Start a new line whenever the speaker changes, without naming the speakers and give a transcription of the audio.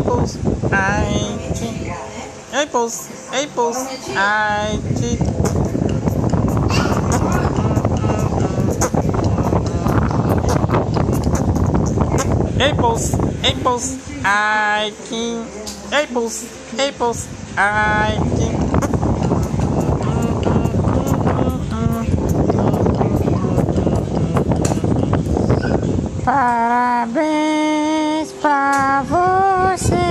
Apples, IT. Apples, apples, IT. Apples, apples, I can. Apples, apples, I can. Parabéns para 我